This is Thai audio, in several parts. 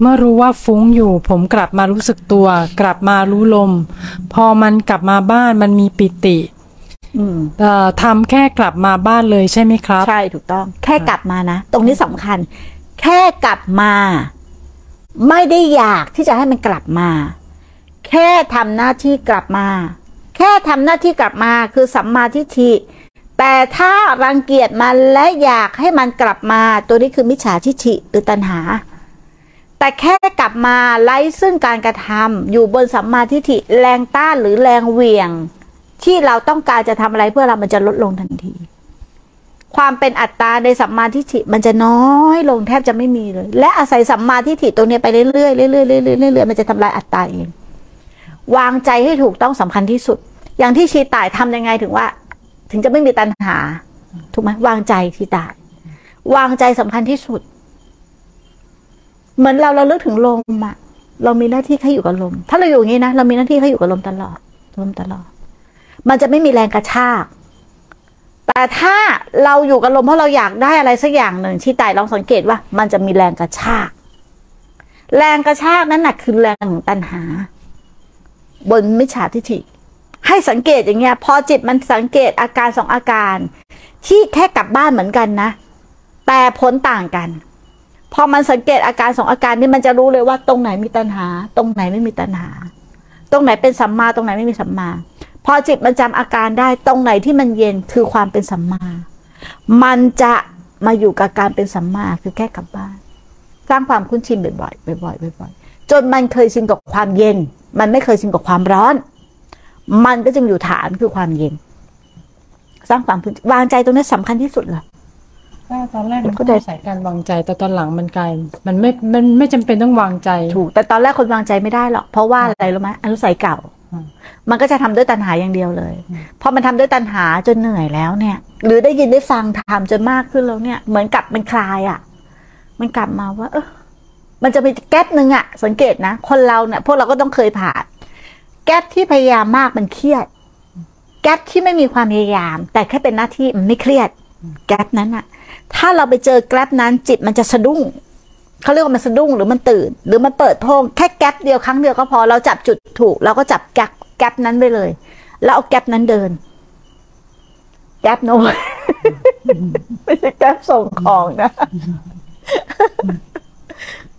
เมื่อรู้ว่าฟุ้งอยู่ ผมกลับมารู้สึกตัว กลับมารู้ลม พอมันกลับมาบ้านมันมีปิติอืมเอ่อทำแค่กลับมาบ้านเลยใช่ไหมครับ ใช่ถูกต้อง แค่กลับมานะ ตรงนี้สำคัญ แค่กลับมา ไม่ได้อยากที่จะให้มันกลับมา แค่ทำหน้าที่กลับมา แค่ทำหน้าที่กลับมาคือสัมมาทิฏฐิแต่ถ้ารังเกียจมันและอยากให้มันกลับมา ตัวนี้คือมิจฉาทิฏฐิหรือตัณหา แต่แค่กลับมาไล่ซึ่งการกระทำอยู่บนสัมมาทิฏฐิแรงต้านหรือแรงเหวี่ยง ที่เราต้องการจะทำอะไรเพื่อเรามันจะลดลงทันที ความเป็นอัตตาในสัมมาทิฏฐิมันจะน้อยลงแทบจะไม่มีเลย และอาศัยสัมมาทิฏฐิตรงนี้ไปเรื่อยๆเรื่อยๆเรื่อยๆเรื่อยๆมันจะทำลายอัตตาเอง วางใจให้ถูกต้องสำคัญที่สุด อย่างที่ชีตายทำยังไงถึงว่า ถึงจะไม่มีตัณหาถูกไหมวางใจชีตาย วางใจสำคัญที่สุด เหมือนเราเราเลือกถึงลมอะเรามีหน้าที่แค่อยู่กับลม ถ้าเราอยู่อย่างนี้นะเรามีหน้าที่แค่อยู่กับลมตลอดลมตลอด มันจะไม่มีแรงกระชาก แต่ถ้าเราอยู่กับลมเพราะเราอยากได้อะไรสักอย่างหนึ่งที่ไต่ลองสังเกตว่า มันจะมีแรงกระชาก แรงกระชากนั้นน่ะคือแรงของตัณหา บนมิจฉาทิฏฐิให้สังเกตอย่างเงี้ย พอจิตมันสังเกตอาการสองอาการ ที่แค่กลับบ้านเหมือนกันนะ แต่ผลต่างกัน พอมันสังเกตอาการสองอาการนี้มันจะรู้เลยว่าตรงไหนมีตัณหา ตรงไหนไม่มีตัณหา ตรงไหนเป็นสัมมาตรงไหนไม่มีสัมมา พอจิตมันจำอาการได้ตรงไหนที่มันเย็นคือความเป็นสัมมา มันจะมาอยู่กับการเป็นสัมมาคือแค่กลับบ้าน สร้างความคุ้นชินบ่อยๆบ่อยๆบ่อยๆจนมันเคยชินกับความเย็น มันไม่เคยชินกับความร้อน มันก็จึงอยู่ฐานคือความเย็น สร้างความคุ้นวางใจตรงนี้สำคัญที่สุดเลย ก็ตอนแรกมันเข้าก็ใจอาศัยการวางใจ แต่ตอนหลังมันกลายมันไม่มันไม่จำเป็นต้องวางใจ ถูกแต่ตอนแรกคนวางใจไม่ได้หรอกเพราะว่าอะไรรู้ไหมอนุสัยเก่า อืมมันก็จะทำด้วยตัณหาอย่างเดียวเลยอืม พอมันทำด้วยตัณหาจนเหนื่อยแล้วเนี่ย หรือได้ยินได้ฟังทำจนมากขึ้นแล้วเนี่ย เหมือนกับมันคลายอะ มันกลับมาว่า เออมันจะมีแก๊ปหนึ่งอะ สังเกตนะ คนเราเนี่ยพวกเราก็ต้องเคยผ่าน แก๊ปที่พยายามมากมันเครียด แก๊ปที่ไม่มีความพยายาม แต่แค่เป็นหน้าที่มันไม่เครียด แก๊ปนั้นอะ ถ้าเราไปเจอแก๊ปนั้นจิตมันจะสะดุ้งเขาเรียกว่ามันสะดุ้งหรือมันตื่น หรือมันเปิดโพรงแค่แก๊ปเดียวครั้งเดียวก็พอเราจับจุดถูก เราก็จับแก๊ปแก๊ปนั้นไปเลย แล้วเอาแก๊ปนั้นเดินแก๊ปโน้ตไม่ใช่แก๊ปส่งของนะ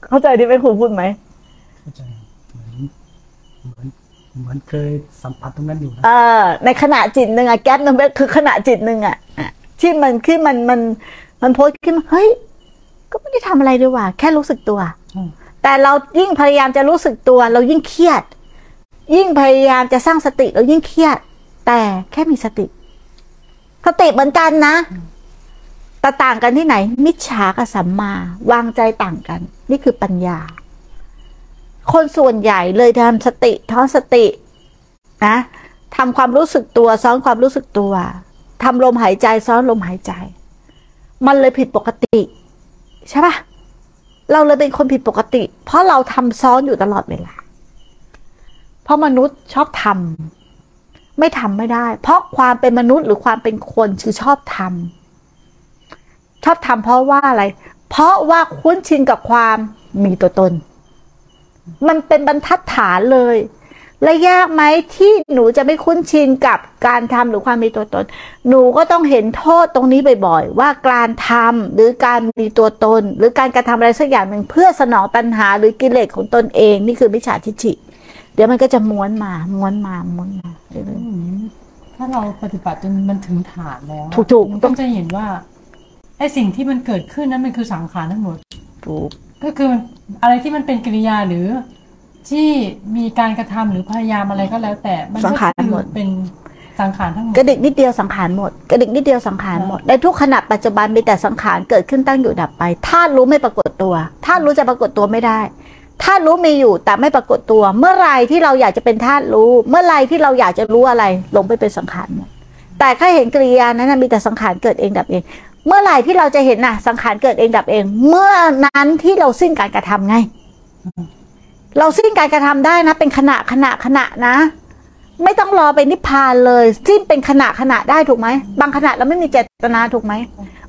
เข้าใจที่เป็นครูพูดไหมเข้าใจเหมือนเหมือนเหมือนเคยสัมผัสตรงนั้นอยู่นะเออในขณะจิตหนึ่งอะแก๊ปหนึงคือขณะจิตหนึ่งอะอะที่มันที่มันมัน มันโพสต์ขึ้นมาเฮ้ย ก็ไม่ได้ทำอะไรด้วยว่ะแค่รู้สึกตัวอืมแต่เรายิ่งพยายามจะรู้สึกตัว เรายิ่งเครียด ยิ่งพยายามจะสร้างสติ เรายิ่งเครียด แต่แค่มีสติสติเหมือนกันนะแต่ต่างกันที่ไหน มิจฉากับสัมมาวางใจต่างกัน นี่คือปัญญา คนส่วนใหญ่เลยทำสติท้อนสตินะทำความรู้สึกตัว ซ้อนความรู้สึกตัวทำลมหายใจซ้อนลมหายใจ มันเลยผิดปกติ ใช่ปะเราเลยเป็นคนผิดปกติ เพราะเราทำซ้อนอยู่ตลอดเวลา เพราะมนุษย์ชอบทำไม่ทำไม่ได้ เพราะความเป็นมนุษย์หรือความเป็นคนคือชอบทำชอบทำเพราะว่าอะไร เพราะว่าคุ้นชินกับความมีตัวตน มันเป็นบรรทัดฐานเลย และยากไหมที่หนูจะไม่คุ้นชินกับการทำหรือความมีตัวตน หนูก็ต้องเห็นโทษตรงนี้บ่อยๆ ว่าการทำหรือการมีตัวตน หรือการกระทำอะไรสักอย่างหนึ่งเพื่อสนองตัณหาหรือกิเลสของตนเอง นี่คือมิจฉาทิฏฐิเดี๋ยวมันก็จะม้วนมาม้วนมาม้วนมาเรื่อยอืมถ้าเราปฏิบัติจนมันถึงฐานแล้วอะถูกๆมันก็จะเห็นว่าไอ้สิ่งที่มันเกิดขึ้นนั้นมันคือสังขารทั้งหมดๆถูกก็คือมันอะไรที่มันเป็นกิริยาหรือ ที่มีการกระทำหรือพยายามอะไรก็แล้วแต่มันก็สังขารคือหมดเป็นสังขารทั้งหมดกระดิกนิดเดียวสังขารหมดกระดิกนิดเดียวสังขารหมดในทุกขณะปัจจุบันมีแต่สังขารเกิดขึ้นตั้งอยู่ดับไปธาตุรู้ไม่ปรากฏตัวธาตุรู้จะปรากฏตัวไม่ได้ธาตุรู้มีอยู่แต่ไม่ปรากฏตัว เมื่อไหรที่เราอยากจะเป็นธาตุรู้ เมื่อไหรที่เราอยากจะรู้อะไรลงไปเป็นสังขารหมดแต่แค่เห็นกิริยานั้นนะมีแต่สังขารเกิดเองดับเอง เมื่อไหร่ที่เราจะเห็นน่ะ สังขารเกิดเองดับเอง เมื่อนั้นที่เราสิ้นการกระทำไง เราสิ้นการกระทำได้นะ เป็นขณะขณะขณะนะ ไม่ต้องรอไปนิพพานเลยสิ้นเป็นขณะขณะได้ถูกไหมบางขณะเราไม่มีเจตนาถูกไหม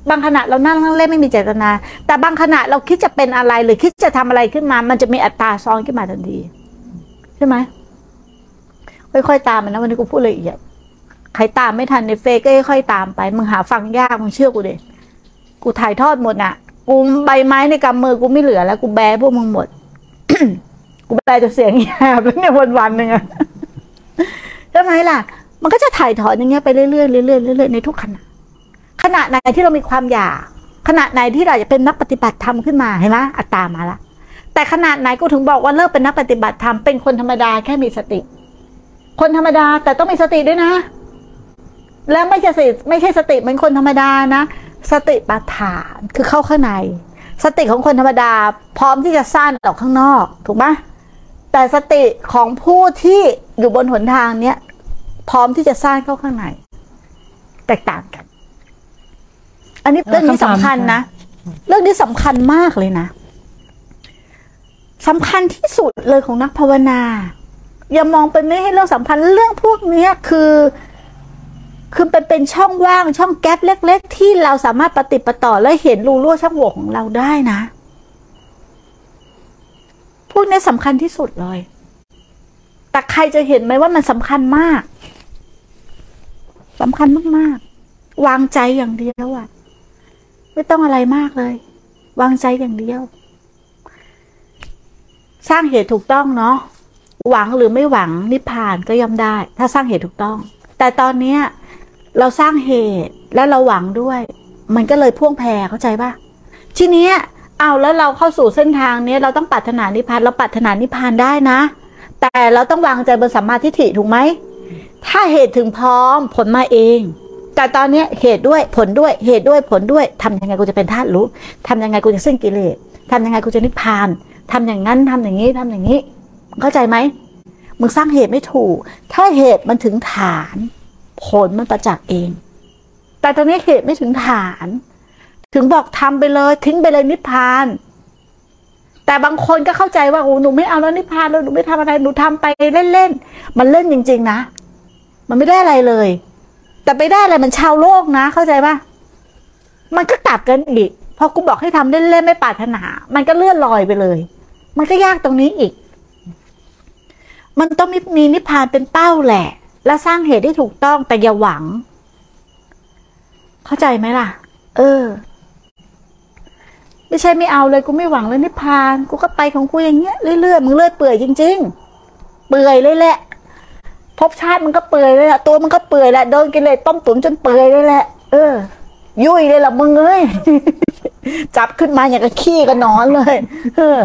บางขณะเรานั่งเล่นไม่มีเจตนา แต่บางขณะเราคิดจะเป็นอะไรหรือคิดจะทำอะไรขึ้นมา มันจะมีอัตราซ้อนขึ้นมาทันทีใช่ไหมค่อยๆตามมันนะวันนี้กูพูดละเอียดใครตามไม่ทันในเฟซก็ค่อยๆตามไปมึงหาฟังยากมึงเชื่อกูดิกูถ่ายทอดหมดอะ กูใบไม้ในกำมือกูไม่เหลือแล้ว กูแบพวกมึงหมด กูแบจะเสียงแหบแล้วเนี่ยวันวันหนึ่งอะใช่ไหมล่ะ มันก็จะถ่ายถอนอย่างเงี้ยไปเรื่อยๆเรื่อยๆเรื่อยๆในทุกขณะขณะไหนที่เรามีความอยากขณะไหนที่เราจะเป็นนักปฏิบัติธรรมขึ้นมาเห็นไหมอัตตามาละแต่ขนาดไหนกูถึงบอกว่าเลิกเป็นนักปฏิบัติธรรมเป็นคนธรรมดาแค่มีสติ คนธรรมดาแต่ต้องมีสติด้วยนะ แล้วไม่ใช่สติไม่ใช่สติเหมือนคนธรรมดานะ สติปัฏฐานคือเข้าข้างใน สติของคนธรรมดา พร้อมที่จะสั้นออกข้างนอก ถูกไหม แต่สติของผู้ที่อยู่บนหนทางเนี้ยพร้อมที่จะสร้างเข้าข้างใน แตกต่างกัน อันนี้เรื่องนี้สำคัญนะ เรื่องนี้สำคัญมากเลยนะสำคัญที่สุดเลยของนักภาวนา อย่ามองเป็นไม่ให้เรื่องสำคัญเรื่องพวกเนี้ยคือ คือเป็นเป็นช่องว่างช่องแก๊ปเล็ก ๆ ที่เราสามารถปฏิดปะต่อและเห็นรูรั่วช่องโหว่ของเราได้นะพ วกนี้สำคัญที่สุดเลย แต่ใครจะเห็นไหมว่ามันสำคัญมากสำคัญมากๆ วางใจอย่างเดียวอะไม่ต้องอะไรมากเลย วางใจอย่างเดียว สร้างเหตุถูกต้องเนาะหวังหรือไม่หวังนิพพานก็ย่อมได้ ถ้าสร้างเหตุถูกต้อง แต่ตอนเนี้ยเราสร้างเหตุและเราหวังด้วย มันก็เลยพ่วงแพรเข้าใจปะทีเนี้ย เอาแล้วเราเข้าสู่เส้นทางนี้เราต้องปรารถนานิพพานเราปรารถนานิพพานได้นะ แต่เราต้องวางใจบนสัมมาทิฏฐิถูกไหมถ้าเหตุถึงพร้อมผลมาเอง แต่ตอนนี้เหตุด้วยผลด้วยเหตุด้วยผลด้วยทำยังไงกูจะเป็นธาตุรู้ทำยังไงกูจะสิ้นกิเลสทำยังไงกูจะนิพพานทำอย่างนั้นทำอย่างนี้ทำอย่างนี้ เข้าใจไหมมึงสร้างเหตุไม่ถูก ถ้าเหตุมันถึงฐาน ผลมันประจักษ์เอง แต่ตอนนี้เหตุไม่ถึงฐาน ถึงบอกทำไปเลย ทิ้งไปเลยนิพพาน แต่บางคนก็เข้าใจว่าโอ้หนูไม่เอาแล้วนิพพานแล้วหนูไม่ทำอะไรหนูทำไปเล่นๆมันเล่นจริง ๆ นะมันไม่ได้อะไรเลย แต่ไปได้อะไรมันชาวโลกนะ เข้าใจปะมันก็กลับกันอีกพอกูบอกให้ทำเล่นๆไม่ปรารถนา มันก็เลื่อนลอยไปเลย มันก็ยากตรงนี้อีก มันต้องมีมีนิพพานเป็นเป้าแหละ และสร้างเหตุที่ถูกต้องแต่อย่าหวัง เข้าใจไหมล่ะ เออ ไม่ใช่ไม่เอาเลยกูไม่หวังเลยนิพพาน กูก็ไปของกูอย่างเงี้ยเรื่อยๆมึงเลื่อยเปื่อยจริง ๆ เปื่อยเลยแหละพบชาติมันก็เปื่อยเลยแหละตัวมันก็เปื่อยแหละโดนกินเลยต้มตุ๋นจนเปื่อยเลยแหละ เออ ยุ่ยเลยละมึงเอ้ยจับขึ้นมาอย่างกับขี้กับนอนเลยเออ